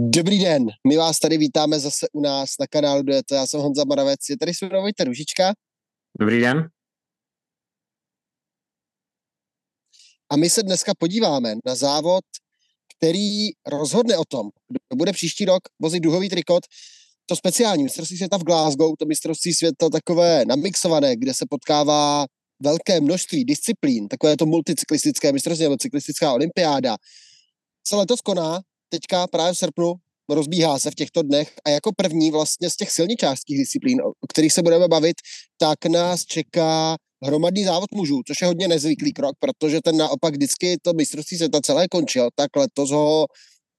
Dobrý den, my vás tady vítáme zase u nás na kanálu Dueto. Já jsem Honza Moravec, je tady se mnou Vojta Ružička. Dobrý den. A my se dneska podíváme na závod, který rozhodne o tom, kdo bude příští rok vozit duhový trikot. To speciální mistrovství světa v Glasgow, to mistrovství světa takové namixované, kde se potkává velké množství disciplín, takové to multicyklistické mistrovství nebo cyklistická olympiáda, se letos koná teďka právě v srpnu rozbíhá se v těchto dnech a jako první vlastně z těch silničářských disciplín, o kterých se budeme bavit, tak nás čeká hromadný závod mužů, což je hodně nezvyklý krok, protože ten naopak vždycky to mistrovství světa celé končil, tak letos ho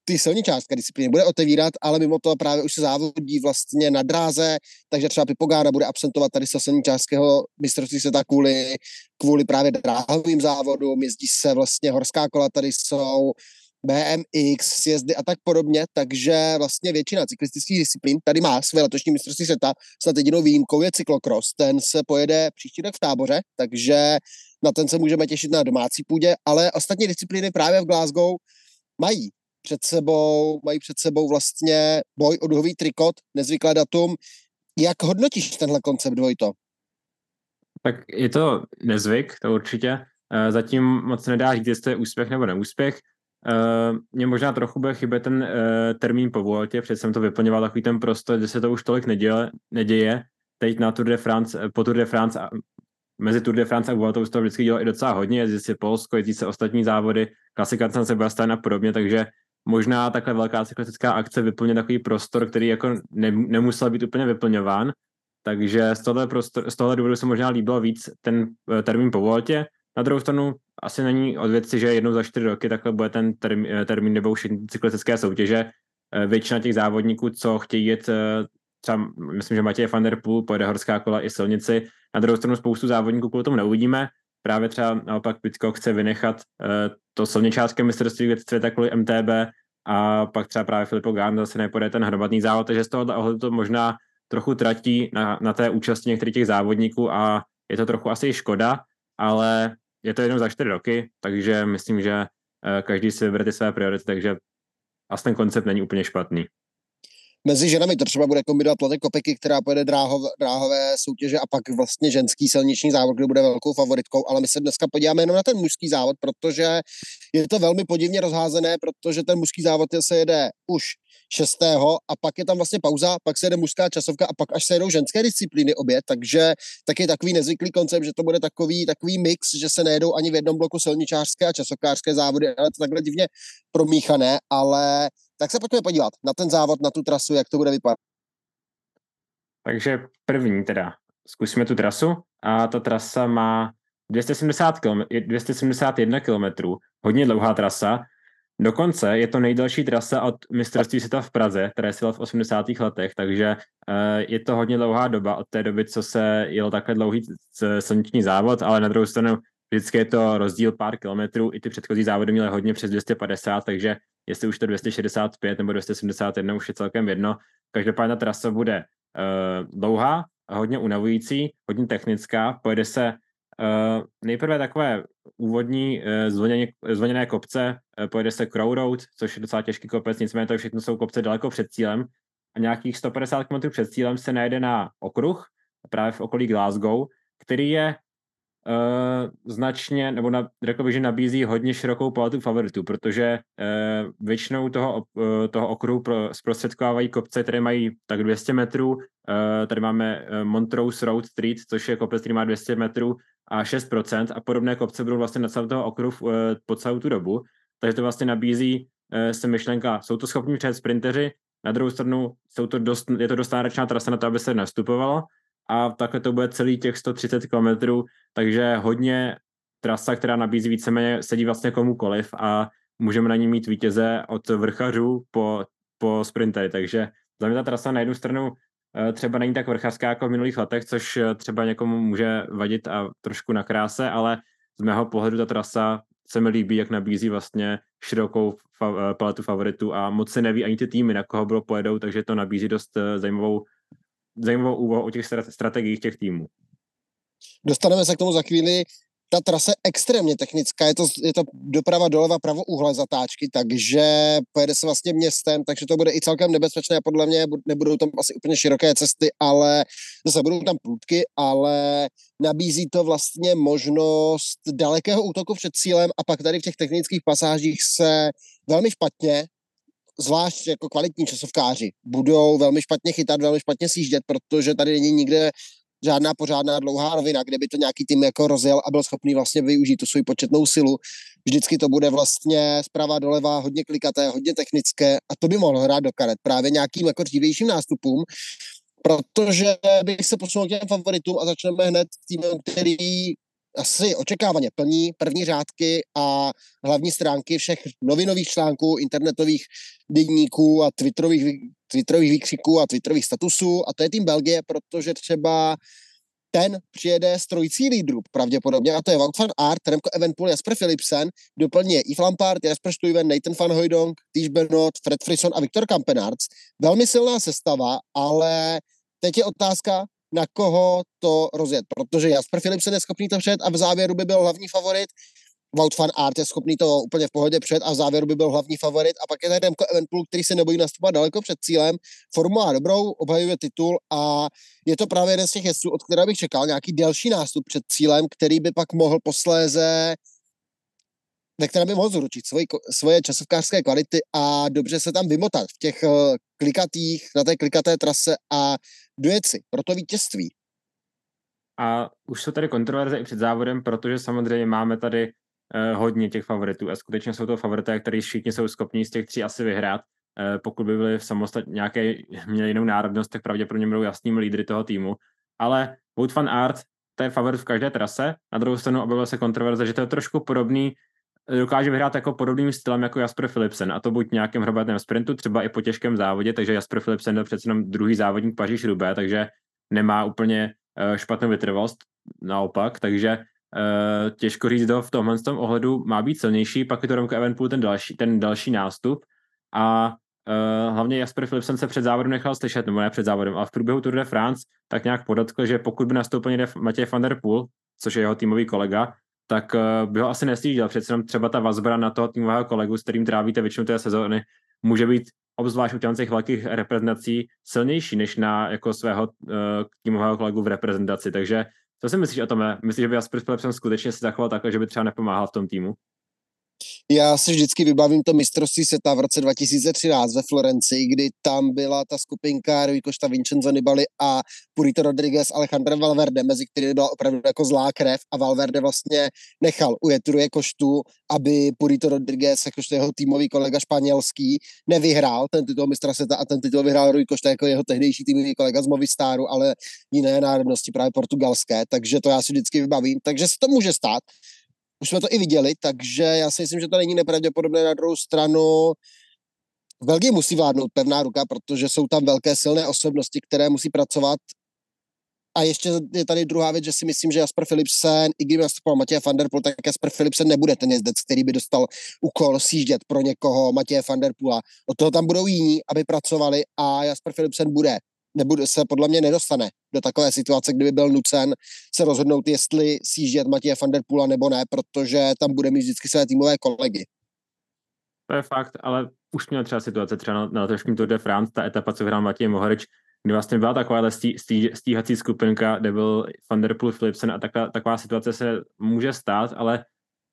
ty silničářské disciplíny bude otevírat, ale mimo to právě už se závodí vlastně na dráze, takže třeba Pipogána bude absentovat tady z silničářského mistrovství světa kvůli, kvůli právě dráhovým závodům, jezdí se vlastně horská kola, tady jsou BMX, sjezdy a tak podobně, takže vlastně většina cyklistických disciplín tady má své letošní mistrovství světa, snad jedinou výjimkou je cyklokros, ten se pojede příští rok v táboře, takže na ten se můžeme těšit na domácí půdě, ale ostatní disciplíny právě v Glasgow mají před sebou, mají před sebou vlastně boj o duhový trikot, nezvyklé datum. Jak hodnotíš tenhle koncept, Dvojto? Tak je to nezvyk, to určitě. Eh, zatím moc nedá říct, jestli to je úspěch nebo neúspěch. Uh, mě možná trochu bude chybět ten uh, termín po Vueltě, protože jsem to vyplňoval takový ten prostor, kde se to už tolik neděje, neděje. Teď na Tour de France, eh, po Tour de France a mezi Tour de France a Vueltou se to vždycky dělo i docela hodně, jezdí se Polsko, jezdí se ostatní závody, klasika San Sebastian a podobně, takže možná takhle velká cyklistická akce vyplně takový prostor, který jako ne, nemusel být úplně vyplňován, takže z tohle, prostor, z tohle důvodu se možná líbilo víc ten termín po Vueltě. Na druhou stranu asi není od věci, že jednou za čtyři roky takhle bude ten termín, eh, termín nebo už cyklistické soutěže. Eh, většina těch závodníků, co chtějí jet, eh, třeba myslím, že Matěj van der Poel pojede horská kola i silnici. Na druhou stranu spoustu závodníků kvůli tomu neuvidíme. Právě třeba naopak Pitko chce vynechat to silničářské mistrovství světa kvůli MTB a pak třeba právě Filippo Gann zase nepojede ten hromadný závod, takže z tohohle ohledu to možná trochu tratí na, na té účasti některých těch závodníků a je to trochu asi škoda, ale je to jenom za čtyři roky, takže myslím, že eh, každý si vybere ty své priority, takže asi ten koncept není úplně špatný. Mezi ženami to třeba bude kombinovat Lotte Kopeky, která pojede dráhov, dráhové soutěže a pak vlastně ženský silniční závod, kde bude velkou favoritkou, ale my se dneska podíváme jenom na ten mužský závod, protože je to velmi podivně rozházené, protože ten mužský závod se jede už 6. a pak je tam vlastně pauza, pak se jede mužská časovka a pak až se jedou ženské disciplíny obě, takže tak je takový nezvyklý koncept, že to bude takový, takový mix, že se nejedou ani v jednom bloku silničářské a časovkářské závody, ale to takhle divně promíchané, ale tak se pojďme podívat na ten závod, na tu trasu, jak to bude vypadat. Takže první teda, zkusíme tu trasu a ta trasa má 270 km, 271 km, hodně dlouhá trasa, Dokonce je to nejdelší trasa od mistrovství světa v Praze, které se v 80. letech, takže uh, je to hodně dlouhá doba od té doby, co se jel takhle dlouhý silniční závod, ale na druhou stranu vždycky je to rozdíl pár kilometrů, i ty předchozí závody měly hodně přes 250, takže jestli už to 265 nebo 271 už je celkem jedno. Každopádně ta trasa bude uh, dlouhá, hodně unavující, hodně technická, pojede se Uh, nejprve takové úvodní uh, zvoněné, zvoněné kopce, uh, pojede se Crow Road, což je docela těžký kopec, nicméně to všechno jsou kopce daleko před cílem a nějakých 150 km před cílem se najde na okruh, právě v okolí Glasgow, který je značně, nebo na, řekl bych, že nabízí hodně širokou paletu favoritů, protože uh, většinou toho, uh, toho okruhu pro, zprostředkovávají kopce, které mají tak 200 metrů. Uh, tady máme Montrose Road Street, což je kopec, který má 200 metrů a 6% a podobné kopce budou vlastně na celou toho okruhu uh, po celou tu dobu. Takže to vlastně nabízí uh, se myšlenka, jsou to schopní před sprinteři, na druhou stranu jsou to dost, je to dost náročná trasa na to, aby se nastupovalo a takhle to bude celý těch 130 km, takže hodně trasa, která nabízí víceméně sedí vlastně komukoliv a můžeme na ní mít vítěze od vrchařů po, po sprintery, takže za mě ta trasa na jednu stranu eh, třeba není tak vrchařská jako v minulých letech, což eh, třeba někomu může vadit a trošku na kráse, ale z mého pohledu ta trasa se mi líbí, jak nabízí vlastně širokou fa- eh, paletu favoritů a moc se neví ani ty týmy, na koho budou pojedou, takže to nabízí dost zajímavou zajímavou úvahu o těch strategiích těch týmů. Dostaneme se k tomu za chvíli. ta trasa je extrémně technická, je to, je to doprava doleva pravo úhle zatáčky, takže pojede se vlastně městem, takže to bude i celkem nebezpečné a podle mě nebudou tam asi úplně široké cesty, ale zase budou tam průdky, ale nabízí to vlastně možnost dalekého útoku před cílem a pak tady v těch technických pasážích se velmi špatně zvlášť jako kvalitní časovkáři budou velmi špatně chytat, velmi špatně sjíždět, protože tady není nikde žádná pořádná dlouhá rovina, kde by to nějaký tým jako rozjel a byl schopný vlastně využít tu svou početnou silu. Vždycky to bude vlastně zprava doleva hodně klikaté, hodně technické a to by mohlo hrát do karet právě nějakým jako dřívějším nástupům, protože bych se posunul k těm favoritům a začneme hned s týmem, který asi očekávaně plní první řádky a hlavní stránky všech novinových článků, internetových denníků a twitterových, twitterových výkřiků a twitterových statusů a to je tým Belgie, protože třeba ten přijede s trojicí lídrů pravděpodobně a to je Wout van Aert, Remco Evenpool, Jasper Philipsen, doplní je Yves Lampard, Jasper Stuyven, Nathan van Hooydonk, Tish Bernot, Fred Frisson a Viktor Kampenarts. Velmi silná sestava, ale teď je otázka, na koho to rozjet, protože Jasper Philipsen je schopný to před a v závěru by byl hlavní favorit, Wout van Aert je schopný to úplně v pohodě před a v závěru by byl hlavní favorit. A pak je tady Remco Evenpool, který se nebojí nastupovat daleko před cílem, formu má dobrou, obhajuje titul a je to právě jeden z těch jezdců, od kterého bych čekal nějaký delší nástup před cílem, který by pak mohl posléze ve kterém by mohl zručit svoje, svoje časovkářské kvality a dobře se tam vymotat v těch uh, klikatých, na té klikaté trase a dojet si pro to vítězství. A už jsou tady kontroverze i před závodem, protože samozřejmě máme tady uh, hodně těch favoritů a skutečně jsou to favorité, který všichni jsou schopni z těch tří asi vyhrát. Uh, pokud by byli samostatně nějaké, měli jinou národnost, tak pravděpodobně budou jasnými lídry toho týmu. Ale Wout van Aert, to je favorit v každé trase. Na druhou stranu objevila se kontroverze, že to je trošku podobný dokáže vyhrát jako podobným stylem jako Jasper Philipsen a to buď nějakém hrobatném sprintu, třeba i po těžkém závodě, takže Jasper Philipsen byl přece jenom druhý závodník paříž rubé takže nemá úplně uh, špatnou vytrvalost, naopak, takže uh, těžko říct, kdo v tomhle tom ohledu má být silnější, pak je to Remco Evenpool ten další, ten další nástup. A Uh, hlavně Jasper Philipsen se před závodem nechal slyšet, nebo ne před závodem, ale v průběhu Tour de France tak nějak podotkl, že pokud by nastoupil někde Matěj van der Poel, což je jeho týmový kolega, tak uh, by ho asi nestížil. Přece jenom třeba ta vazba na toho týmového kolegu, s kterým trávíte většinu té sezóny, může být obzvlášť u těch velkých reprezentací silnější než na jako svého uh, týmového kolegu v reprezentaci. Takže co si myslíš o tom? Myslíš, že by Jasper Philipsen skutečně si zachoval takhle, že by třeba nepomáhal v tom týmu? Já si vždycky vybavím to mistrovství světa v roce 2013 ve Florenci, kdy tam byla ta skupinka Rui Costa, Vincenzo Nibali a Purito Rodriguez, Alejandro Valverde, mezi kterými byla opravdu jako zlá krev a Valverde vlastně nechal ujet Rui Koštu, aby Purito Rodriguez, jakožto jeho týmový kolega španělský, nevyhrál ten titul mistra světa a ten titul vyhrál Rui Košta jako jeho tehdejší týmový kolega z Movistaru, ale jiné národnosti, právě portugalské, takže to já si vždycky vybavím. Takže se to může stát, už jsme to i viděli, takže já si myslím, že to není nepravděpodobné na druhou stranu. V Belgii musí vládnout pevná ruka, protože jsou tam velké silné osobnosti, které musí pracovat. A ještě je tady druhá věc, že si myslím, že Jasper Philipsen, i kdyby nastupoval Matěj van der Poel, tak Jasper Philipsen nebude ten jezdec, který by dostal úkol sjíždět pro někoho Matěje van der Poola. Od toho tam budou jiní, aby pracovali a Jasper Philipsen bude nebude, se podle mě nedostane do takové situace, kdyby byl nucen se rozhodnout, jestli sjíždět Matěje van der Poola nebo ne, protože tam bude mít vždycky své týmové kolegy. To je fakt, ale už měl třeba situace třeba na, na letošním Tour de France, ta etapa, co vyhrál Matěj Mohorič, kdy vlastně byla taková stí, stí, stíhací skupinka, kde byl Van der Poel, Philipsen a taková, taková situace se může stát, ale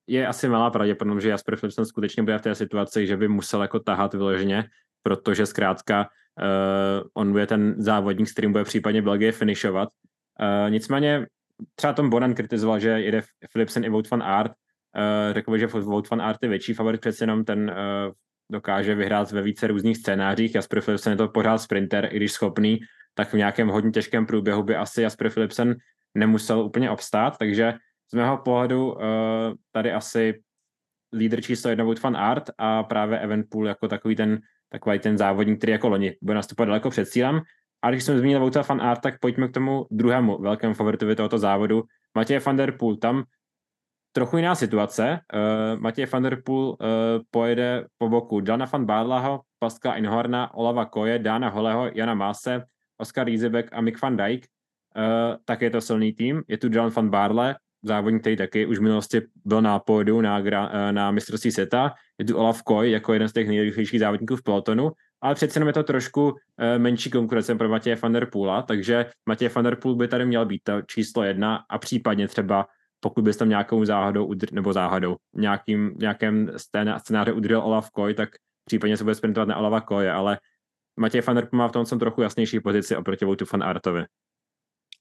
je asi malá pravděpodobnost, že Jasper Philipsen skutečně bude v té situaci, že by musel jako tahat vyloženě, protože zkrátka Uh, on bude ten závodník, s kterým bude případně Belgie finišovat. Uh, nicméně třeba Tom Bonan kritizoval, že jede Philipsen i Wout van Aert. Uh, řekl bych, že Wout van Aert je větší favorit, přece jenom ten uh, dokáže vyhrát ve více různých scénářích. Jasper Philipsen je to pořád sprinter, i když schopný, tak v nějakém hodně těžkém průběhu by asi Jasper Philipsen nemusel úplně obstát, takže z mého pohledu uh, tady asi lídr číslo jedna Wout van Aert a právě Evenpool jako takový ten takový ten závodník, který jako loni bude nastupovat daleko před cílem. A když jsem zmínil Vouta fan Art, tak pojďme k tomu druhému velkému favoritovi tohoto závodu, Matěj van der Poel. Tam trochu jiná situace. Uh, Matěj van der Poel uh, pojede po boku Dana van Barlaho, Pascal Inhorna, Olava Koje, Dana Holeho, Jana Mase, Oskar Rizebek a Mick van Dijk. Uh, tak je to silný tým. Je tu John van Barle, závodník, který taky už v minulosti byl na pódiu na, na mistrovství světa. Je tu Olaf Koy jako jeden z těch nejrychlejších závodníků v pelotonu, ale přece jenom je to trošku menší konkurence pro Matěje van der Poola, takže Matěj van der Poel by tady měl být číslo jedna a případně třeba pokud bys tam nějakou záhadou, nebo záhadou, nějakým, nějakém scénáře udržel Olaf Koy, tak případně se bude sprintovat na Olava Koje, ale Matěj van der má v tom jsem trochu jasnější pozici oproti Voutu van Artovi.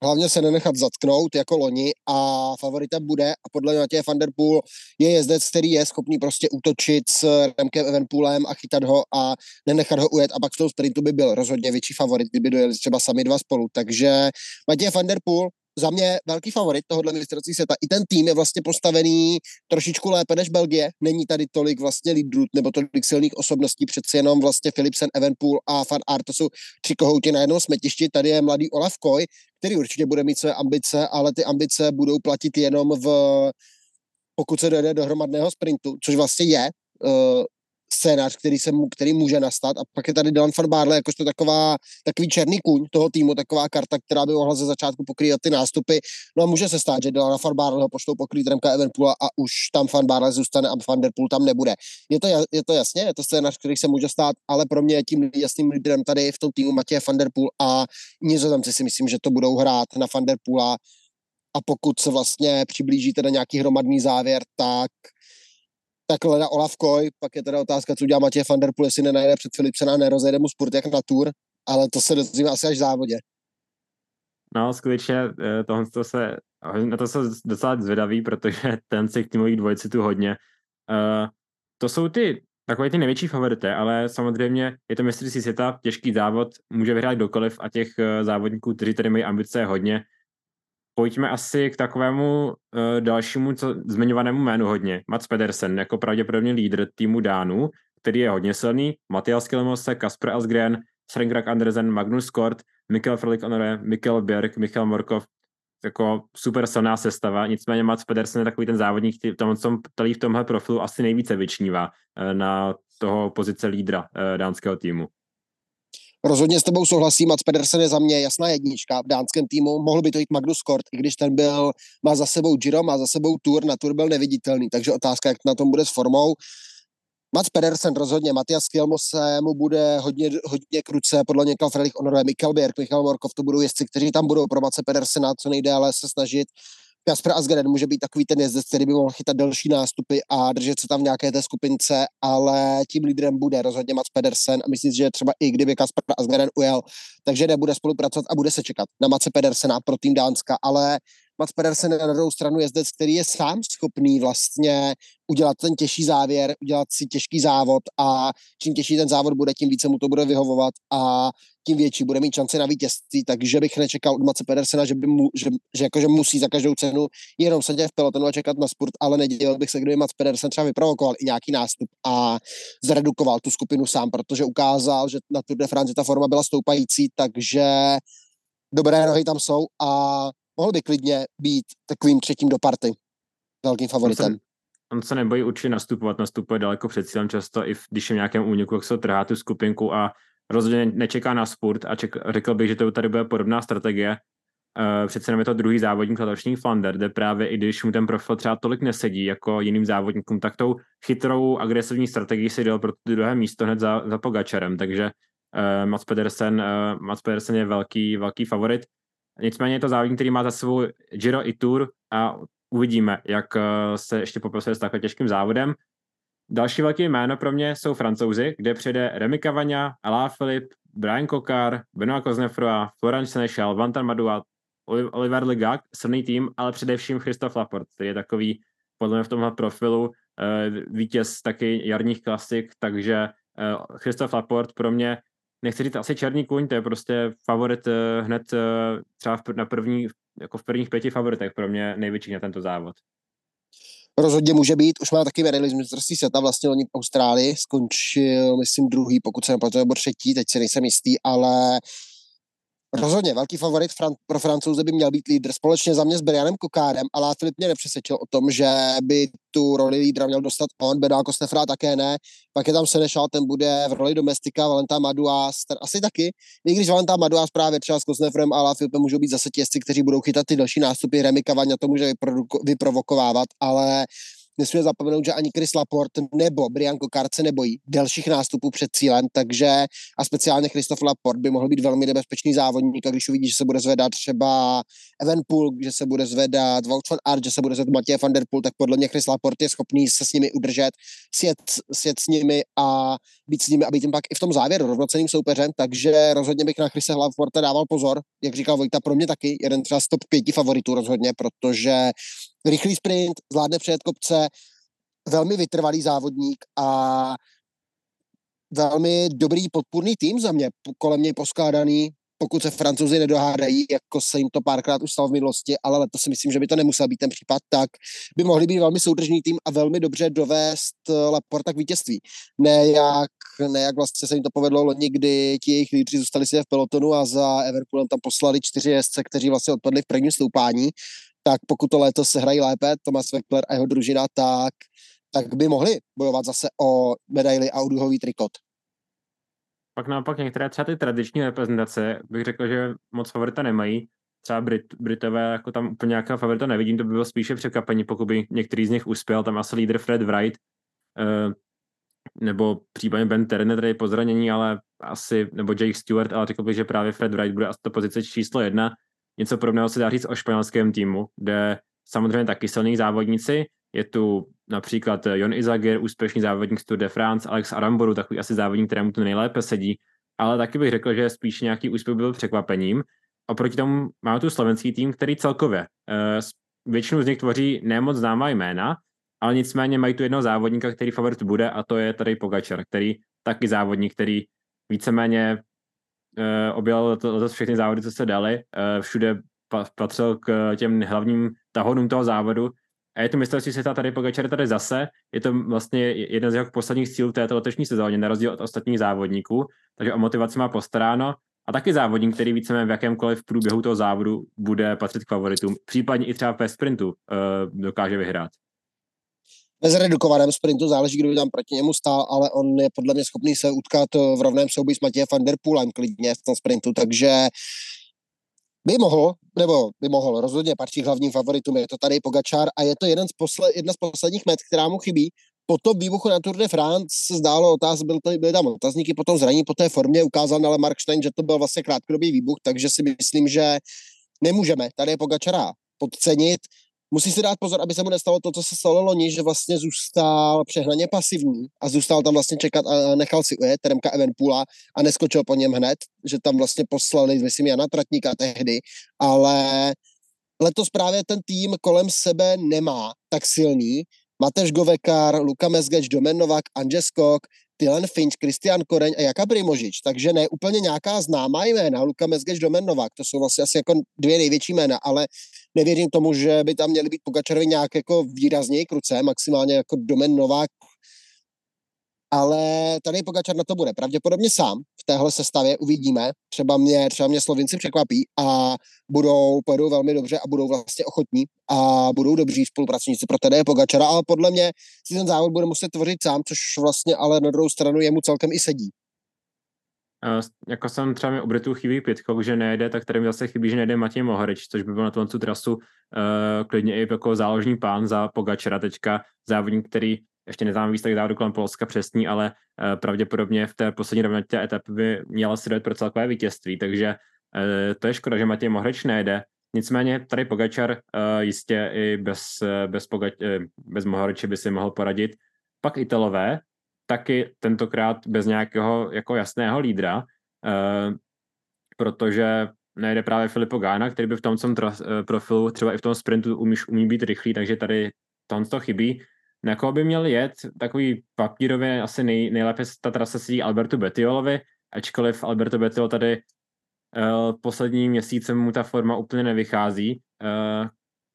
Hlavně se nenechat zatknout jako loni a favoritem bude a podle mě Matěj van der Poel je jezdec, který je schopný prostě útočit s Remkem Evenpoolem a chytat ho a nenechat ho ujet a pak v tom sprintu by byl rozhodně větší favorit, kdyby dojeli třeba sami dva spolu. Takže Matěj van der Poel za mě velký favorit tohohle mistrovství světa. I ten tým je vlastně postavený trošičku lépe než Belgie. Není tady tolik vlastně lídrů nebo tolik silných osobností, přeci jenom vlastně Philipsen, Evenpool a Van Aert, to jsou tři kohouti na jednom smetišti. Tady je mladý Olaf Koy, který určitě bude mít své ambice, ale ty ambice budou platit jenom v pokud se dojde do hromadného sprintu, což vlastně je uh, scénář, který, se mu, který může nastat. A pak je tady Dylan van Barle, jakožto taková, takový černý kůň toho týmu, taková karta, která by mohla ze začátku pokrývat ty nástupy. No a může se stát, že Dylan van Barle ho poštou pokrýt Remka Evenpoola a už tam van Barle zůstane a Van Der Poel tam nebude. Je to, je to jasně, je to scénář, který se může stát, ale pro mě je tím jasným lídrem tady v tom týmu Matěje Van Der Poel a Nizozemci si myslím, že to budou hrát na Van Der Poola a pokud se vlastně přiblíží teda nějaký hromadný závěr, tak tak hledá Olaf Koy, pak je teda otázka, co udělá Matěj van der Poel, jestli nenajde před Philipsena a nerozejde mu sport jak na tour, ale to se dozvíme asi až v závodě. No, skutečně eh, tohle to se, na to se docela zvědavý, protože ten si k týmový dvojici tu hodně. Uh, to jsou ty takové ty největší favority, ale samozřejmě je to mistrovství světa, těžký závod, může vyhrát kdokoliv a těch eh, závodníků, kteří tady mají ambice hodně, pojďme asi k takovému uh, dalšímu co, zmiňovanému jménu hodně. Mats Pedersen jako pravděpodobně lídr týmu Dánů, který je hodně silný. Matias Kilmose, Kasper Asgren, Srengrak Andersen, Magnus Kort, Mikkel Frlik Honore, Mikkel Bjerg, Michal Morkov, jako super silná sestava, nicméně Mats Pedersen je takový ten závodník, který, tom, který v tomhle profilu asi nejvíce vyčnívá uh, na toho pozice lídra uh, dánského týmu. Rozhodně s tebou souhlasím, Mats Pedersen je za mě jasná jednička v dánském týmu, mohl by to jít Magnus Kort, i když ten byl, má za sebou Giro, má za sebou Tour, na Tour byl neviditelný, takže otázka, jak na tom bude s formou. Mats Pedersen rozhodně, Matias Kielmose mu bude hodně, hodně kruce, podle Karl Frelich Honoré, Mikkel Bjerg, Michal Morkov, to budou jezdci, kteří tam budou pro Matse Pedersena co nejdéle se snažit Kasper Asgren může být takový ten jezdec, který by mohl chytat delší nástupy a držet se tam v nějaké té skupince, ale tím lídrem bude rozhodně Mats Pedersen a myslím si, že třeba i kdyby Kasper Asgren ujel, takže nebude spolupracovat a bude se čekat na Matse Pedersena pro tým Dánska, ale Mats Pedersen je na druhou stranu jezdec, který je sám schopný vlastně udělat ten těžší závěr, udělat si těžký závod a čím těžší ten závod bude, tím více mu to bude vyhovovat a tím větší bude mít šanci na vítězství, takže bych nečekal od Mace Pedersena, že, by mu, že, že jakože musí za každou cenu jenom sedět v pelotonu a čekat na sport, ale nedělal bych se, kdyby Mac Pedersen třeba vyprovokoval i nějaký nástup a zredukoval tu skupinu sám, protože ukázal, že na Tour de France ta forma byla stoupající, takže dobré nohy tam jsou a mohl by klidně být takovým třetím do party, velkým favoritem. On se, on se nebojí určitě nastupovat, nastupuje daleko před cílem často, i když je v nějakém úniku, jak se trhá tu skupinku a rozhodně nečeká na spurt a ček, řekl bych, že to tady bude podobná strategie. Uh, přece jenom je to druhý závodník letošní Flander, kde právě i když mu ten profil třeba tolik nesedí jako jiným závodníkům, tak tou chytrou agresivní strategii si dal pro to druhé místo hned za, za Pogačarem, takže uh, Mats Pedersen, uh, Mats Pedersen je velký, velký favorit. Nicméně je to závodník, který má za sebou Giro i Tour a uvidíme, jak se ještě poprosuje s takhle těžkým závodem. Další velké jméno pro mě jsou francouzi, kde přijde Remy Cavagna, Alain Philippe, Brian Kokar, Benoit Koznefroa, Florence Senechal, Vantan Madua, Oliver Legac, silný tým, ale především Christophe Laporte, který je takový podle mě v tomhle profilu eh, vítěz taky jarních klasik, takže eh, Christophe Laporte pro mě, nechci říct asi černý kůň, to je prostě favorit eh, hned třeba na první, jako v prvních pěti favoritech pro mě největší na tento závod rozhodně může být. Už má taky medaili z mistrovství světa, vlastně oni v Austrálii skončil, myslím, druhý, pokud se nepamatuju, nebo třetí, teď se nejsem jistý, ale Rozhodně, velký favorit Fran- pro francouze by měl být lídr společně za mě s Brianem Kokárem, ale Filip mě nepřesvědčil o tom, že by tu roli lídra měl dostat on, Beda Kostefra také ne. Pak je tam Senešal, ten bude v roli domestika, Valentá Maduás, ten asi taky. I když Valentá Maduás právě třeba s Kostefrem a Filipem můžou být zase tězci, kteří budou chytat ty další nástupy, Remy Kavaňa to může vyprovokovávat, ale nesmíme zapomenout, že ani Chris Laporte nebo Brian Kokard se nebojí delších nástupů před cílem, takže a speciálně Christoph Laporte by mohl být velmi nebezpečný závodník a když uvidí, že se bude zvedat třeba Evenpool, že se bude zvedat Wout van Aert, že se bude zvedat Matěj van der Poel, tak podle mě Chris Laporte je schopný se s nimi udržet, sjet, sjet s nimi a být s nimi a být jim pak i v tom závěru rovnoceným soupeřem, takže rozhodně bych na Chrise Laporte dával pozor, jak říkal Vojta, pro mě taky jeden třeba z top pěti favoritů rozhodně, protože rychlý sprint, zvládne přejet kopce, velmi vytrvalý závodník a velmi dobrý podpůrný tým za mě, kolem něj poskládaný, pokud se francouzi nedohádají, jako se jim to párkrát už stalo v minulosti, ale letos si myslím, že by to nemusel být ten případ, tak by mohli být velmi soudržný tým a velmi dobře dovést Laporta k vítězství. Ne jak, ne jak vlastně se jim to povedlo loni, kdy ti jejich lídři zůstali si v pelotonu a za Everpoolem tam poslali čtyři jezdce, kteři vlastně odpadli v prvním stoupání, tak pokud to léto se hrají lépe, Tomas Weckler a jeho družina, tak, tak by mohli bojovat zase o medaily a o trikot. Pak naopak některé třeba ty tradiční reprezentace, bych řekl, že moc favorita nemají. Třeba Brit, Britové, jako tam úplně nějakého favorita nevidím, to by bylo spíše překvapení, pokud by některý z nich uspěl, tam asi lídr Fred Wright, uh, nebo případně Ben Turner, tady po zranění, ale asi, nebo Jake Stewart, ale řekl bych, že právě Fred Wright bude asi to pozice číslo jedna. Něco podobného se dá říct o španělském týmu, kde samozřejmě taky silní závodníci. Je tu například Jon Izagir, úspěšný závodník z Tour de France, Alex Aramboru, takový asi závodník, kterému to nejlépe sedí, ale taky bych řekl, že spíš nějaký úspěch byl překvapením. Oproti tomu máme tu slovenský tým, který celkově eh, většinu z nich tvoří nemoc známá jména, ale nicméně mají tu jednoho závodníka, který favorit bude a to je tady Pogačar, který taky závodník, který víceméně objel letos všechny závody, co se dali, uh, všude patřil k těm hlavním tahonům toho závodu. A je to mistrovství světa tady Pogačar tady zase. Je to vlastně jeden z jeho posledních cílů této letošní sezóně, na rozdíl od ostatních závodníků. Takže o motivaci má postaráno. A taky závodník, který víceméně v jakémkoliv průběhu toho závodu bude patřit k favoritům. Případně i třeba ve sprintu dokáže vyhrát ve zredukovaném sprintu, záleží, kdo by tam proti němu stál, ale on je podle mě schopný se utkat v rovném souboji s Matějem van der Poolem klidně v tom sprintu, takže by mohl, nebo by mohl, rozhodně patří hlavním favoritům, je to tady Pogačár a je to jeden z posle, jedna z posledních met, která mu chybí. Po tom výbuchu na Tour de France se zdálo otáz, byl to, byly tam otazníky po tom zraní, po té formě, ukázal ale Mark Stein, že to byl vlastně krátkodobý výbuch, takže si myslím, že nemůžeme tady Pogačara podcenit musí si dát pozor, aby se mu nestalo to, co se stalo loni, že vlastně zůstal přehnaně pasivní a zůstal tam vlastně čekat a nechal si ujet Remka Evenpula a neskočil po něm hned, že tam vlastně poslali, myslím, Jana Tratníka tehdy, ale letos právě ten tým kolem sebe nemá tak silný. Mateš Govekar, Luka Mezgeč, Domen Novak, Anže Skok, Tylen Finch, Kristian Koreň a Jaka Primožič, takže ne úplně nějaká známá jména, Luka Mezgeč, Domen Novak, to jsou vlastně asi jako dvě největší jména, ale nevěřím tomu, že by tam měli být Pogačarovi nějak jako výrazněji kruce, maximálně jako Domen Novák, ale tady Pogačar na to bude pravděpodobně sám v téhle sestavě, uvidíme. Třeba mě, třeba mě Slovinci překvapí a budou, pojedou velmi dobře a budou vlastně ochotní a budou dobří spolupracovníci pro TD Pogačara, ale podle mě si ten závod bude muset tvořit sám, což vlastně ale na druhou stranu jemu celkem i sedí. Uh, jako jsem třeba mi u Britů chybí Pitcock, že nejde, tak tady mi zase chybí, že nejde Matěj Mohorič, což by byl na tu trasu uh, klidně i jako záložní pán za Pogačera teďka, závodník, který ještě neznám výsledek závodu kolem Polska přesný, ale uh, pravděpodobně v té poslední rovnatě etapy by měla si dojít pro celkové vítězství, takže uh, to je škoda, že Matěj Mohorič nejde. Nicméně tady Pogačar uh, jistě i bez, bez, Pogač, bez Mohoriče by si mohl poradit. Pak Italové, taky tentokrát bez nějakého jako jasného lídra, protože nejde právě Filipo Gána, který by v tom profilu třeba i v tom sprintu umí, umí být rychlý, takže tady to chybí. Na koho by měl jet takový papírově asi nej, nejlépe ta trasa sedí Albertu Betiolovi, ačkoliv Alberto Betiol tady uh, poslední měsíce mu ta forma úplně nevychází. Uh,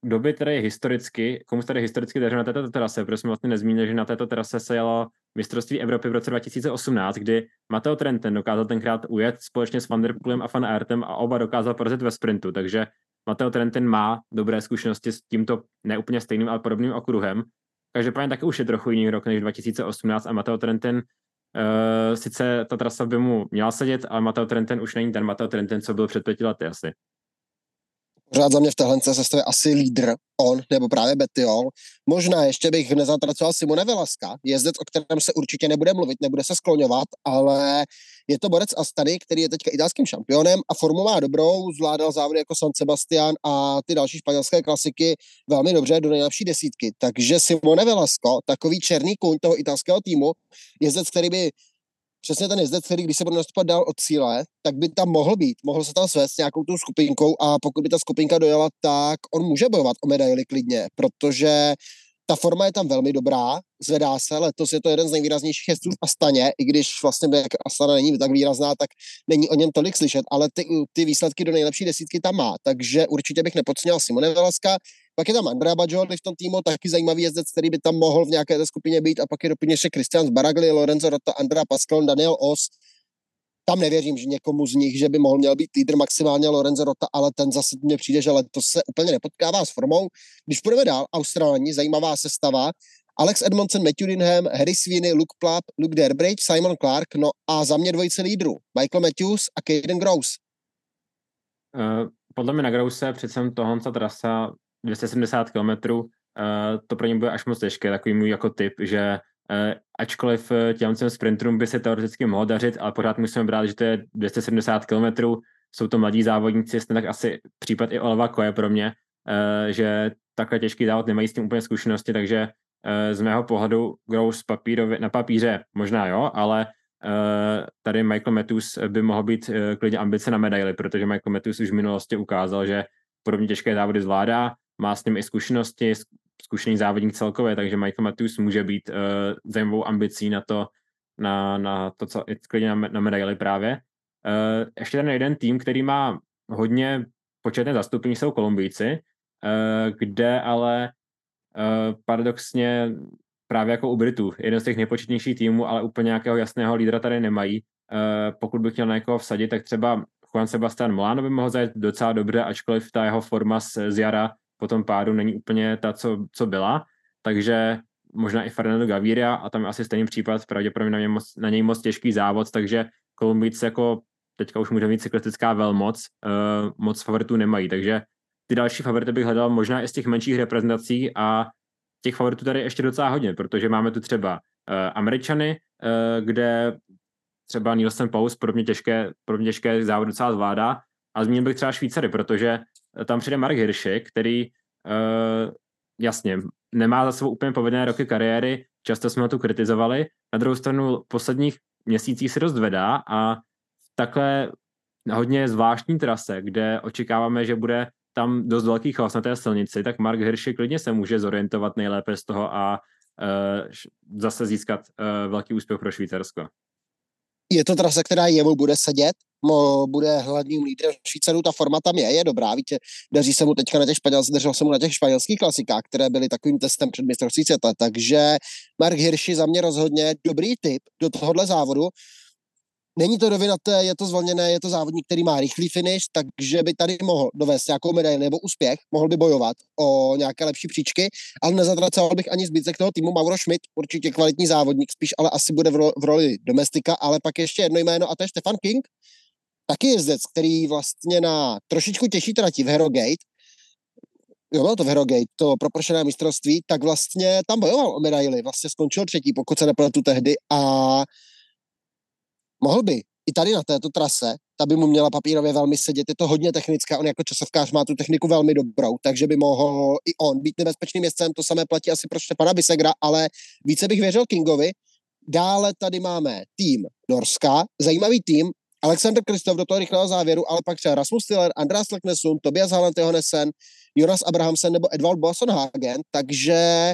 kdo by tedy historicky, komu tady historicky dařilo na této trase, protože jsme vlastně nezmínili, že na této trase se jelo mistrovství Evropy v roce 2018, kdy Mateo Trenten dokázal tenkrát ujet společně s Van Der Poolem a Van Aertem a oba dokázal porazit ve sprintu, takže Mateo Trenten má dobré zkušenosti s tímto neúplně stejným, ale podobným okruhem. Každopádně taky už je trochu jiný rok než 2018 a Mateo Trenten uh, sice ta trasa by mu měla sedět, ale Mateo Trenten už není ten Mateo Trenten, co byl před pěti lety asi pořád za mě v téhle cestě asi lídr, on nebo právě Betiol. Možná ještě bych nezatracoval Simone Velaska, jezdec, o kterém se určitě nebude mluvit, nebude se skloňovat, ale je to borec Astany, který je teďka italským šampionem a formu má dobrou, zvládal závody jako San Sebastian a ty další španělské klasiky velmi dobře do nejlepší desítky. Takže Simone Velasco, takový černý kůň toho italského týmu, jezdec, který by přesně ten jezdec, který když se bude nastupovat dál od cíle, tak by tam mohl být, mohl se tam svést nějakou tou skupinkou a pokud by ta skupinka dojela, tak on může bojovat o medaily klidně, protože ta forma je tam velmi dobrá, zvedá se, letos je to jeden z nejvýraznějších jezdců v Astaně, i když vlastně jak Astana není tak výrazná, tak není o něm tolik slyšet, ale ty, ty výsledky do nejlepší desítky tam má, takže určitě bych nepodceňoval Simone Velaska, pak je tam Andrea Bajoli v tom týmu, taky zajímavý jezdec, který by tam mohl v nějaké té skupině být a pak je doplně ještě Christian Baragli, Lorenzo Rota, Andrea Pascal, Daniel Os, tam nevěřím, že někomu z nich, že by mohl měl být lídr maximálně Lorenzo Rota, ale ten zase mně přijde, že letos se úplně nepotkává s formou. Když půjdeme dál, Australani, zajímavá sestava, Alex Edmondson, Matthew Dinham, Harry Sweeney, Luke Plapp, Luke Derbridge, Simon Clark, no a za mě dvojice lídrů, Michael Matthews a Caden Grouse. Uh, podle mě na Grouse přece tohle trasa 270 km, uh, to pro ně bude až moc těžké, takový můj jako typ, že Uh, ačkoliv uh, těm sprinterům by se teoreticky mohlo dařit, ale pořád musíme brát, že to je 270 km, jsou to mladí závodníci, tak asi případ i Oleva Koje pro mě, že takhle těžký závod nemají s tím úplně zkušenosti, takže z mého pohledu Gross papírově, na papíře možná jo, ale tady Michael Matthews by mohl být klidně ambice na medaily, protože Michael Matthews už v minulosti ukázal, že podobně těžké závody zvládá, má s tím i zkušenosti, zkušený závodník celkově, takže Michael Matthews může být uh, zajímavou ambicí na to, na, na to, co klidně na, na medaily právě. Uh, ještě ten jeden tým, který má hodně početné zastoupení, jsou Kolumbijci, uh, kde ale uh, paradoxně právě jako u Britů, jeden z těch nejpočetnějších týmů, ale úplně nějakého jasného lídra tady nemají. Uh, pokud bych chtěl na někoho vsadit, tak třeba Juan Sebastian Molano by mohl zajít docela dobře, ačkoliv ta jeho forma z, z jara po tom pádu není úplně ta, co, co byla, takže možná i Fernando Gaviria a tam je asi stejný případ, pravděpodobně na, něj moc, na něj moc těžký závod, takže Kolumbijci jako teďka už může mít cyklistická velmoc, uh, moc favoritů nemají, takže ty další favority bych hledal možná i z těch menších reprezentací a těch favoritů tady ještě docela hodně, protože máme tu třeba uh, Američany, uh, kde třeba Nielsen Paus podobně těžké, podobně těžké závod docela zvládá. A zmínil bych třeba Švýcary, protože tam přijde Mark Hirschi, který uh, jasně nemá za sebou úplně povedené roky kariéry, často jsme ho tu kritizovali, na druhou stranu v posledních měsících se dost vedá a takhle hodně zvláštní trase, kde očekáváme, že bude tam dost velký chaos na té silnici, tak Mark Hirschi klidně se může zorientovat nejlépe z toho a uh, zase získat uh, velký úspěch pro Švýcarsko. Je to trasa, která jemu bude sedět, bude hlavním lídrem Švýcarů, ta forma tam je, je dobrá, víte, daří se mu teďka na těch španělských, dařilo se mu na těch španělských klasikách, které byly takovým testem před mistrovství světa, takže Mark Hirschi za mě rozhodně dobrý typ do tohohle závodu, Není to rovinaté, je to zvolněné, je to závodník, který má rychlý finish, takže by tady mohl dovést nějakou medaili nebo úspěch, mohl by bojovat o nějaké lepší příčky, ale nezatracoval bych ani zbytek toho týmu. Mauro Schmidt, určitě kvalitní závodník, spíš ale asi bude v roli domestika, ale pak ještě jedno jméno a to je Stefan King, taky jezdec, který vlastně na trošičku těžší trati v Herogate, jo, bylo to v Herogate, to propršené mistrovství, tak vlastně tam bojoval o medaily, vlastně skončil třetí, pokud se nepletu tehdy a mohl by i tady na této trase, ta by mu měla papírově velmi sedět, je to hodně technická, on jako časovkář má tu techniku velmi dobrou, takže by mohl i on být nebezpečným jezdcem, to samé platí asi pro Stefana Bisegra, ale více bych věřil Kingovi. Dále tady máme tým Norska, zajímavý tým, Alexander Kristof do toho rychlého závěru, ale pak třeba Rasmus Stiller, Andreas Leknesund, Tobias Halland Johannesen, Jonas Abrahamsen nebo Edvald Boasson Hagen, takže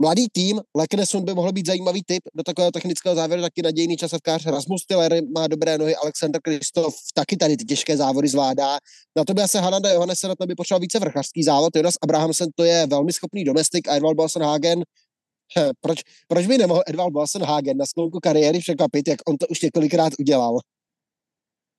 Mladý tým, Leknesun by mohl být zajímavý typ do takového technického závěru, taky nadějný časovkář. Rasmus Tiller má dobré nohy, Alexander Kristof taky tady ty těžké závody zvládá. Na to by asi Hananda Johannesen, na to by potřeboval více vrchařský závod. Jonas Abrahamsen to je velmi schopný domestik a Edvald Boassenhagen proč, proč by nemohl Edvald Boassenhagen na sklonku kariéry překvapit, jak on to už několikrát udělal?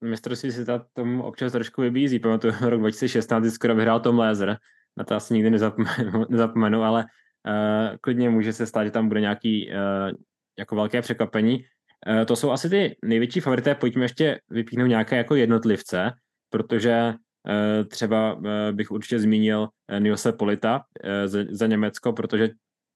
Mistrovství světa tomu občas trošku vybízí. Pamatuju rok 2016, kdy skoro vyhrál Tom Lézer. Na to asi nikdy nezapomenu, nezapomenu ale uh, klidně může se stát, že tam bude nějaký uh, jako velké překvapení. Uh, to jsou asi ty největší favorité. Pojďme ještě vypíchnout nějaké jako jednotlivce, protože uh, třeba uh, bych určitě zmínil uh, Nilse Polita uh, za, za Německo, protože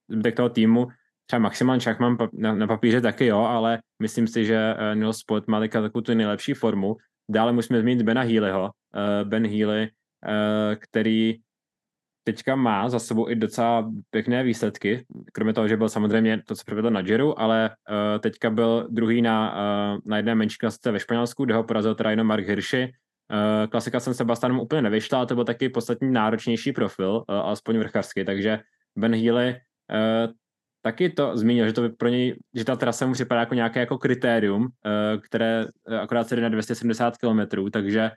zbytek toho týmu třeba Maximan Schachman na, na papíře taky jo, ale myslím si, že uh, Nils Polit má takovou tu nejlepší formu. Dále musíme zmínit Bena Healyho. Uh, ben Healy, uh, který teďka má za sebou i docela pěkné výsledky, kromě toho, že byl samozřejmě to, co přivedl na Giro, ale uh, teďka byl druhý na, uh, na jedné menší klasice ve Španělsku, kde ho porazil teda jenom Mark Hirschi. Uh, klasika jsem Sebastianem úplně nevyšla, ale to byl taky podstatně náročnější profil, uh, alespoň vrchařsky, takže Ben Healy uh, taky to zmínil, že to pro něj, že ta trasa mu připadá jako nějaké jako kritérium, které akorát se jde na 270 km, takže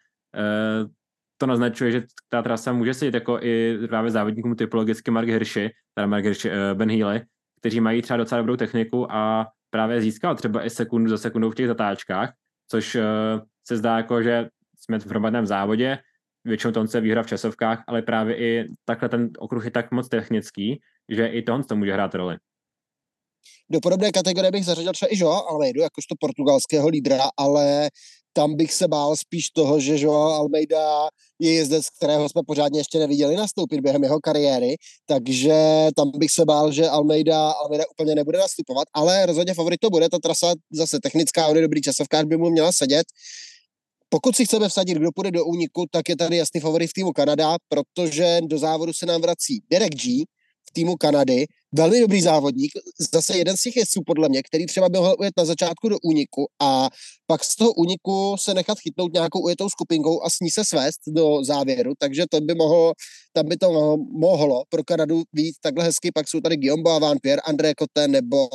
to naznačuje, že ta trasa může sedět jako i právě závodníkům typologicky Mark Hirschi, teda Mark Hirschi, Ben Healy, kteří mají třeba docela dobrou techniku a právě získal třeba i sekundu za sekundou v těch zatáčkách, což se zdá jako, že jsme v hromadném závodě, většinou to se výhra v časovkách, ale právě i takhle ten okruh je tak moc technický, že i to to může hrát roli. Do podobné kategorie bych zařadil třeba i Joao Almeidu, jakožto portugalského lídra, ale tam bych se bál spíš toho, že Joao Almeida je jezdec, kterého jsme pořádně ještě neviděli nastoupit během jeho kariéry, takže tam bych se bál, že Almeida, Almeida úplně nebude nastupovat, ale rozhodně favorit to bude, ta trasa zase technická, on je dobrý časovkář, by mu měla sedět. Pokud si chceme vsadit, kdo půjde do úniku, tak je tady jasný favorit v týmu Kanada, protože do závodu se nám vrací Derek G, týmu Kanady, velmi dobrý závodník, zase jeden z těch jezdců podle mě, který třeba by mohl ujet na začátku do úniku a pak z toho úniku se nechat chytnout nějakou ujetou skupinkou a s ní se svést do závěru, takže to by mohlo, tam by to mohlo pro Kanadu být takhle hezky, pak jsou tady Guillaume Boavant, Pierre André Cote nebo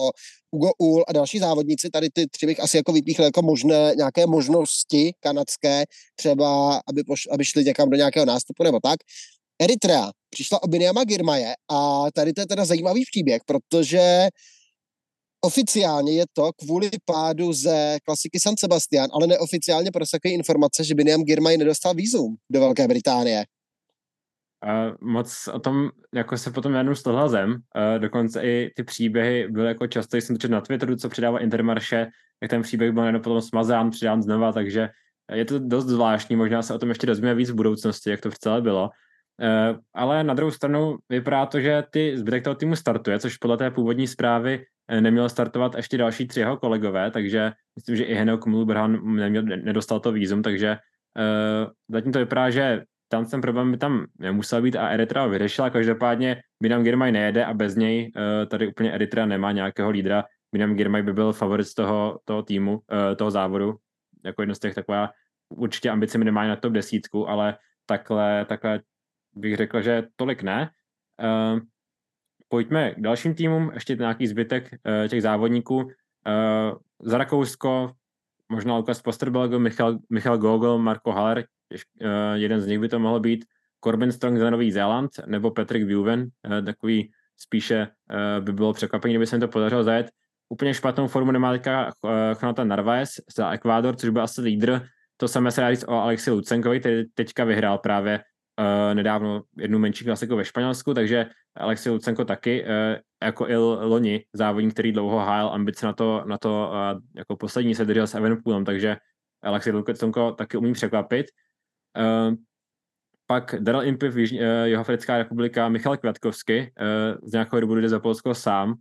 Hugo Ull a další závodníci, tady ty tři bych asi jako vypíchl jako možné nějaké možnosti kanadské, třeba aby, poš, aby šli někam do nějakého nástupu nebo tak. Eritrea přišla o Girmaje a tady to je teda zajímavý příběh, protože oficiálně je to kvůli pádu ze klasiky San Sebastian, ale neoficiálně prosakují informace, že Biniam Girmay nedostal vízum do Velké Británie. Uh, moc o tom jako se potom jenom z toho zem. Uh, dokonce i ty příběhy byly jako často, jsem to na Twitteru, co přidává Intermarše, jak ten příběh byl jenom potom smazán, přidán znova, takže je to dost zvláštní, možná se o tom ještě dozvíme víc v budoucnosti, jak to celé bylo. Uh, ale na druhou stranu vypadá to, že ty zbytek toho týmu startuje, což podle té původní zprávy eh, neměl startovat ještě další tři jeho kolegové, takže myslím, že i Henok Mulbrhan neměl, nedostal to výzum, takže uh, zatím to vypadá, že tam ten problém by tam nemusel být a Eritrea vyřešila, každopádně Binam Girmay nejede a bez něj uh, tady úplně Eritrea nemá nějakého lídra. Binam Girmay by byl favorit z toho, toho týmu, uh, toho závodu, jako jedno z těch taková určitě ambice minimálně na top desítku, ale takhle, takhle bych řekl, že tolik ne. Uh, pojďme k dalším týmům, ještě nějaký zbytek uh, těch závodníků. Uh, za Rakousko možná Lukas Posterbelgo, Michal, Michal Gogol, Marko Haller, uh, jeden z nich by to mohl být, Corbin Strong za Nový Zéland, nebo Patrick Wuven, uh, takový spíše by bylo překvapení, kdyby se to podařilo zajet. Úplně špatnou formu nemá teďka Jonathan Narvaez za Ekvádor, což byl asi lídr. To samé se dá říct o Alexi Lucenkovi, který teďka vyhrál právě uh, nedávno jednu menší klasiku ve Španělsku, takže Alexi Lucenko taky, uh, jako i loni, závodník, který dlouho hájil ambice na to, na to uh, jako poslední se držel s Evenpoolem, takže Alexi Lucenko taky umí překvapit. Pak Daryl Impiv, uh, jeho Africká republika, Michal Květkovsky, z nějakého dobu jde za Polsko sám,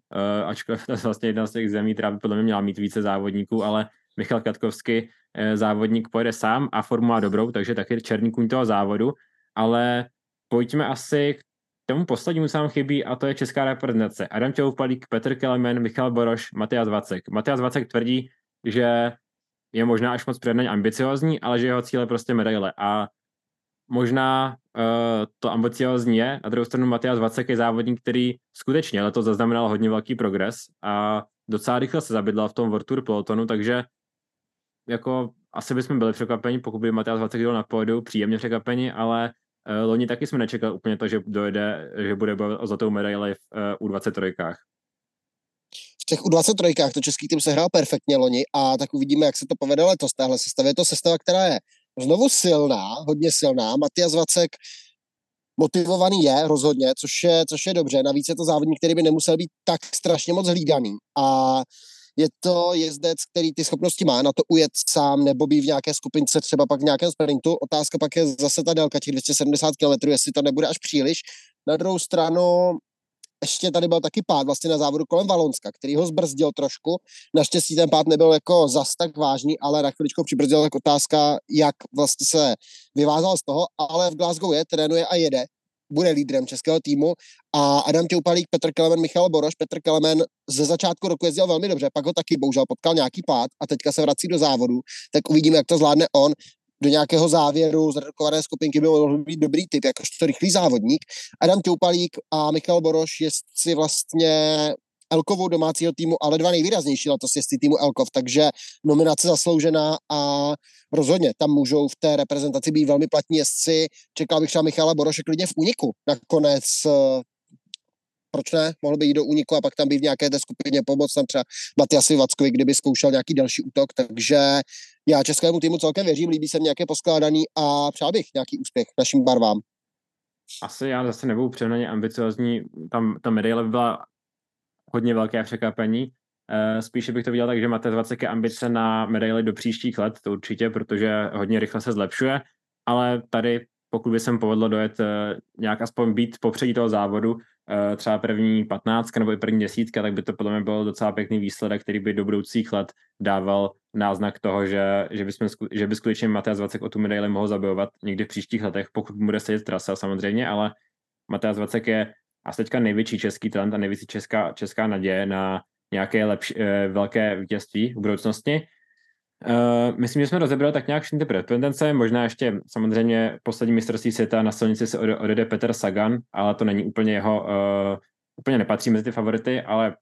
ačkoliv to je vlastně jedna z těch zemí, která by podle mě měla mít více závodníků, ale Michal Květkovsky, závodník pojede sám a formu má dobrou, takže taky černý kůň toho závodu ale pojďme asi k tomu poslednímu, co nám chybí, a to je česká reprezentace. Adam Čoupalík, Petr Kelemen, Michal Boroš, Matias Vacek. Matias Vacek tvrdí, že je možná až moc přednaň ambiciozní, ale že jeho cíle prostě medaile. A možná uh, to ambiciozní je. Na druhou stranu Matias Vacek je závodník, který skutečně letos zaznamenal hodně velký progres a docela rychle se zabydlal v tom World Tour pelotonu, takže jako asi bychom byli překvapeni, pokud by Matias Vacek jel na pódiu, příjemně překvapeni, ale loni taky jsme nečekali úplně to, že dojde, že bude bojovat o zlatou medaili v uh, U23 v těch U23 to český tým sehrál perfektně loni a tak uvidíme, jak se to povede letos. Tahle sestava je to sestava, která je znovu silná, hodně silná. Matias Vacek motivovaný je rozhodně, což je, což je dobře. Navíc je to závodník, který by nemusel být tak strašně moc hlídaný. A je to jezdec, který ty schopnosti má na to ujet sám nebo být v nějaké skupince, třeba pak v nějakém sprintu. Otázka pak je zase ta délka těch 270 km, jestli to nebude až příliš. Na druhou stranu ještě tady byl taky pád vlastně na závodu kolem Valonska, který ho zbrzdil trošku. Naštěstí ten pád nebyl jako zas tak vážný, ale na chviličku přibrzdil tak otázka, jak vlastně se vyvázal z toho, ale v Glasgow je, trénuje a jede, bude lídrem českého týmu a Adam Těupalík, Petr Kelemen, Michal Boroš. Petr Kelemen ze začátku roku jezdil velmi dobře, pak ho taky bohužel potkal nějaký pád a teďka se vrací do závodu, tak uvidíme, jak to zvládne on do nějakého závěru z redukované skupinky by mohl být dobrý typ, jakožto rychlý závodník. Adam Toupalík a Michal Boroš si vlastně Elkovou domácího týmu, ale dva nejvýraznější letos jezdci týmu Elkov, takže nominace zasloužená a rozhodně tam můžou v té reprezentaci být velmi platní jezdci. Čekal bych třeba Michala Boroše klidně v úniku nakonec eh, proč ne, mohl by jít do úniku a pak tam být v nějaké té skupině pomoc, tam třeba Matiasi Vackovi, kdyby zkoušel nějaký další útok, takže já českému týmu celkem věřím, líbí se mi nějaké poskládaný a přál bych nějaký úspěch našim barvám. Asi já zase nebudu přehnaně ambiciozní, tam ta medaile by byla hodně velké překvapení, eh, Spíše bych to viděl tak, že máte 20 ambice na medaily do příštích let, to určitě, protože hodně rychle se zlepšuje, ale tady pokud by se povedlo dojet eh, nějak aspoň být popředí toho závodu, Eh, třeba první patnáctka nebo i první desítka, tak by to podle mě byl docela pěkný výsledek, který by do budoucích let dával náznak toho, že, že, bychom, že by skutečně Matias Vacek o tu medaili mohl zabojovat někdy v příštích letech, pokud bude sedět trasa samozřejmě, ale Matias Vacek je asi teďka největší český talent a největší česká, česká naděje na nějaké lepší, eh, velké vítězství v budoucnosti. Uh, myslím, že jsme rozebrali tak nějak všechny ty pretendence, možná ještě samozřejmě poslední mistrovství světa na silnici se odjede Petr Sagan, ale to není úplně jeho, uh, úplně nepatří mezi ty favority, ale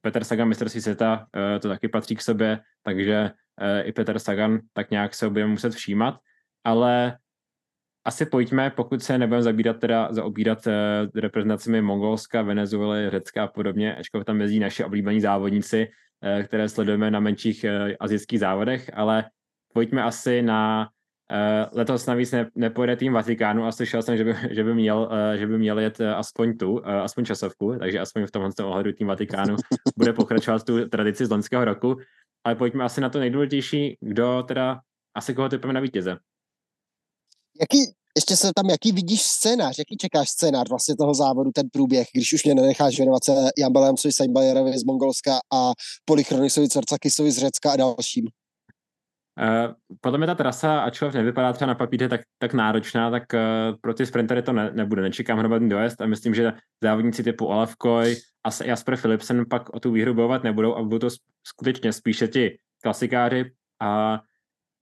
Petr Sagan mistrovství světa uh, to taky patří k sobě, takže uh, i Petr Sagan tak nějak se budeme muset všímat, ale asi pojďme, pokud se nebudeme zabírat teda zaobírat uh, reprezentacemi Mongolska, Venezuely, Řecka a podobně, ačkoliv tam mezi naši oblíbení závodníci, Eh, které sledujeme na menších eh, azijských závodech, ale pojďme asi na eh, letos navíc ne, nepojede tým Vatikánu a slyšel jsem, že by, že by, měl, že by měl jet aspoň tu, aspoň časovku, takže aspoň v tomhle ohledu tým Vatikánu bude pokračovat tu tradici z loňského roku, ale pojďme asi na to nejdůležitější, kdo teda, asi koho typujeme na vítěze. Jaký, ještě se tam, jaký vidíš scénář, jaký čekáš scénář vlastně toho závodu, ten průběh, když už mě nenecháš věnovat se Jan Belemcovi, z Mongolska a Polychronisovi, Corcakisovi z Řecka a dalším? Uh, podle mě ta trasa, ačkoliv nevypadá třeba na papíře tak, tak náročná, tak uh, pro ty sprintery to ne, nebude. Nečekám hromadný dojezd a myslím, že závodníci typu Olaf Koy a Jasper Philipsen pak o tu výhru bojovat nebudou a budou to skutečně spíše ti klasikáři a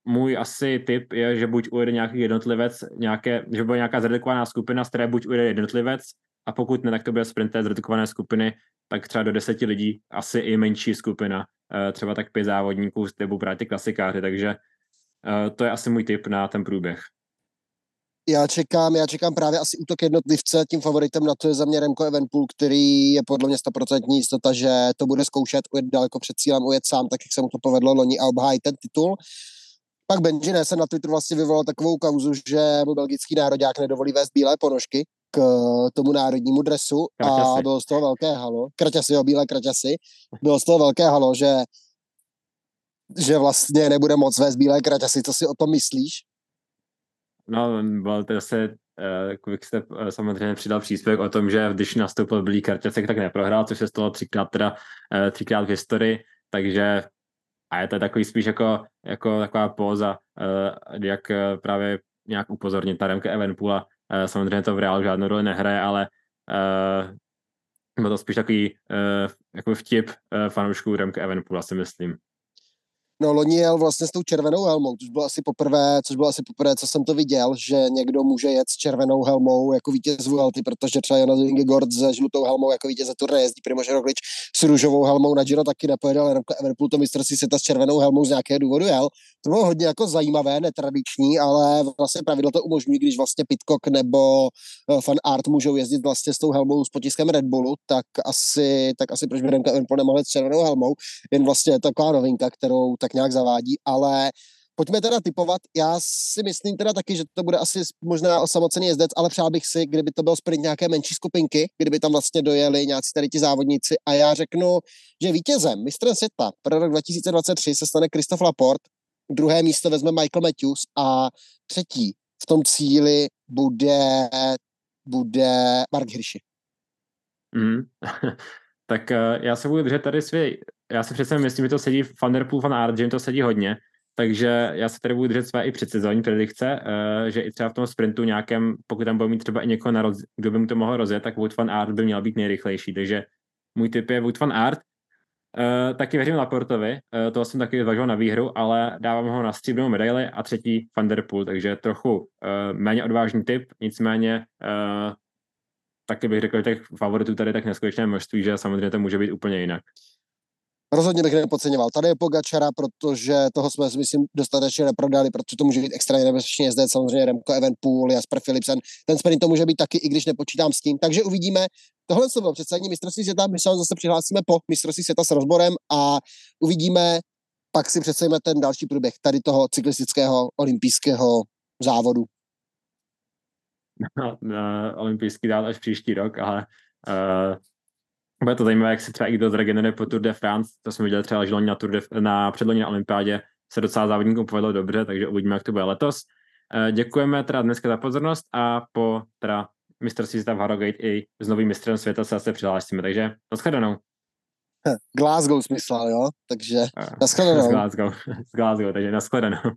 můj asi tip je, že buď ujede nějaký jednotlivec, nějaké, že bude nějaká zredukovaná skupina, z které buď ujede jednotlivec, a pokud ne, tak to bude sprinter z redukované skupiny, tak třeba do deseti lidí, asi i menší skupina, eh, třeba tak pět závodníků, nebo právě ty klasikáři, takže eh, to je asi můj tip na ten průběh. Já čekám, já čekám právě asi útok jednotlivce, tím favoritem na to je za mě Remco Evenpool, který je podle mě 100% jistota, že to bude zkoušet ujet daleko před cílem, ujet sám, tak jak se mu to povedlo loni a obhájit ten titul. Pak Benji se na Twitteru vlastně vyvolal takovou kauzu, že mu belgický národák nedovolí vést bílé ponožky k tomu národnímu dresu kraťasy. a bylo z toho velké halo. Kraťasy, jo, bílé kraťasy. Bylo z toho velké halo, že že vlastně nebude moc vést bílé kraťasy. Co si o tom myslíš? No, byl to zase uh, jste uh, samozřejmě přidal příspěvek o tom, že když nastoupil Bílý Karťasek, tak neprohrál, což se stalo třikrát teda uh, třikrát v historii, takže a je to takový spíš jako, jako taková póza, uh, jak uh, právě nějak upozornit na Remke Evenpoola. Uh, samozřejmě to v reálu žádnou roli nehraje, ale byl to spíš takový jako vtip fanoušků Remke Evenpoola, si myslím. No, loni jel vlastně s tou červenou helmou, což bylo asi poprvé, což bylo asi poprvé, co jsem to viděl, že někdo může jet s červenou helmou jako vítěz Vuelty, protože třeba Jonas Vingegaard se žlutou helmou jako vítěz za turné jezdí Primož Roglič s růžovou helmou na Giro taky nepojede, ale Everpool to mistrovství světa s červenou helmou z nějakého důvodu jel. To bylo hodně jako zajímavé, netradiční, ale vlastně pravidlo to umožňují, když vlastně Pitcock nebo eh, Fan Art můžou jezdit vlastně s tou helmou s potiskem Red Bullu, tak asi, tak asi proč by Remco Evenepoel nemohl s červenou helmou, jen vlastně taková novinka, kterou tak tak nějak zavádí, ale pojďme teda typovat. Já si myslím teda taky, že to bude asi možná osamocený jezdec, ale přál bych si, kdyby to byl sprint nějaké menší skupinky, kdyby tam vlastně dojeli nějací tady ti závodníci a já řeknu, že vítězem mistrem světa pro rok 2023 se stane Christoph Laporte, druhé místo vezme Michael Matthews a třetí v tom cíli bude, bude Mark Hirschi. Mm. Tak uh, já se budu držet tady svý já si přece myslím, že to sedí Van Der Poel, Van Aert, že jim to sedí hodně, takže já se tady budu držet své i předsezónní predikce, uh, že i třeba v tom sprintu nějakém, pokud tam budou mít třeba i někoho, na roz, kdo by mu to mohl rozjet, tak Wout van Aert by měl být nejrychlejší, takže můj tip je Wout van Aert. Uh, taky věřím Laportovi, uh, to jsem taky zvažoval na výhru, ale dávám ho na stříbrnou medaili a třetí Van Der Poel, takže trochu méně odvážný tip, nicméně taky bych řekl, že těch favoritů tady tak neskutečné množství, že samozřejmě to může být úplně jinak. Rozhodně bych nepodceňoval. Tady je Pogačara, protože toho jsme, myslím, dostatečně neprodali, protože to může být extrémně nebezpečný jezdec, samozřejmě Remco Evenpool, Jasper Philipsen. Ten sprint to může být taky, i když nepočítám s tím. Takže uvidíme. Tohle se bylo představení mistrovství světa. My se zase přihlásíme po mistrovství světa s rozborem a uvidíme, pak si představíme ten další průběh tady toho cyklistického olympijského závodu. No, no, olympijský dál až příští rok, ale uh, bude to zajímavé, jak se třeba i kdo zregeneruje po Tour de France, to jsme viděli třeba, že na, Tour de, na předloni na olympiádě se docela závodníkům povedlo dobře, takže uvidíme, jak to bude letos. Eh, děkujeme teda dneska za pozornost a po teda mistrovství světa v Harrogate i s novým mistrem světa se zase přihlásíme, takže nashledanou. Glasgow smysl, jo? Takže eh, nashledanou. Z Glasgow, z Glasgow takže nashledanou.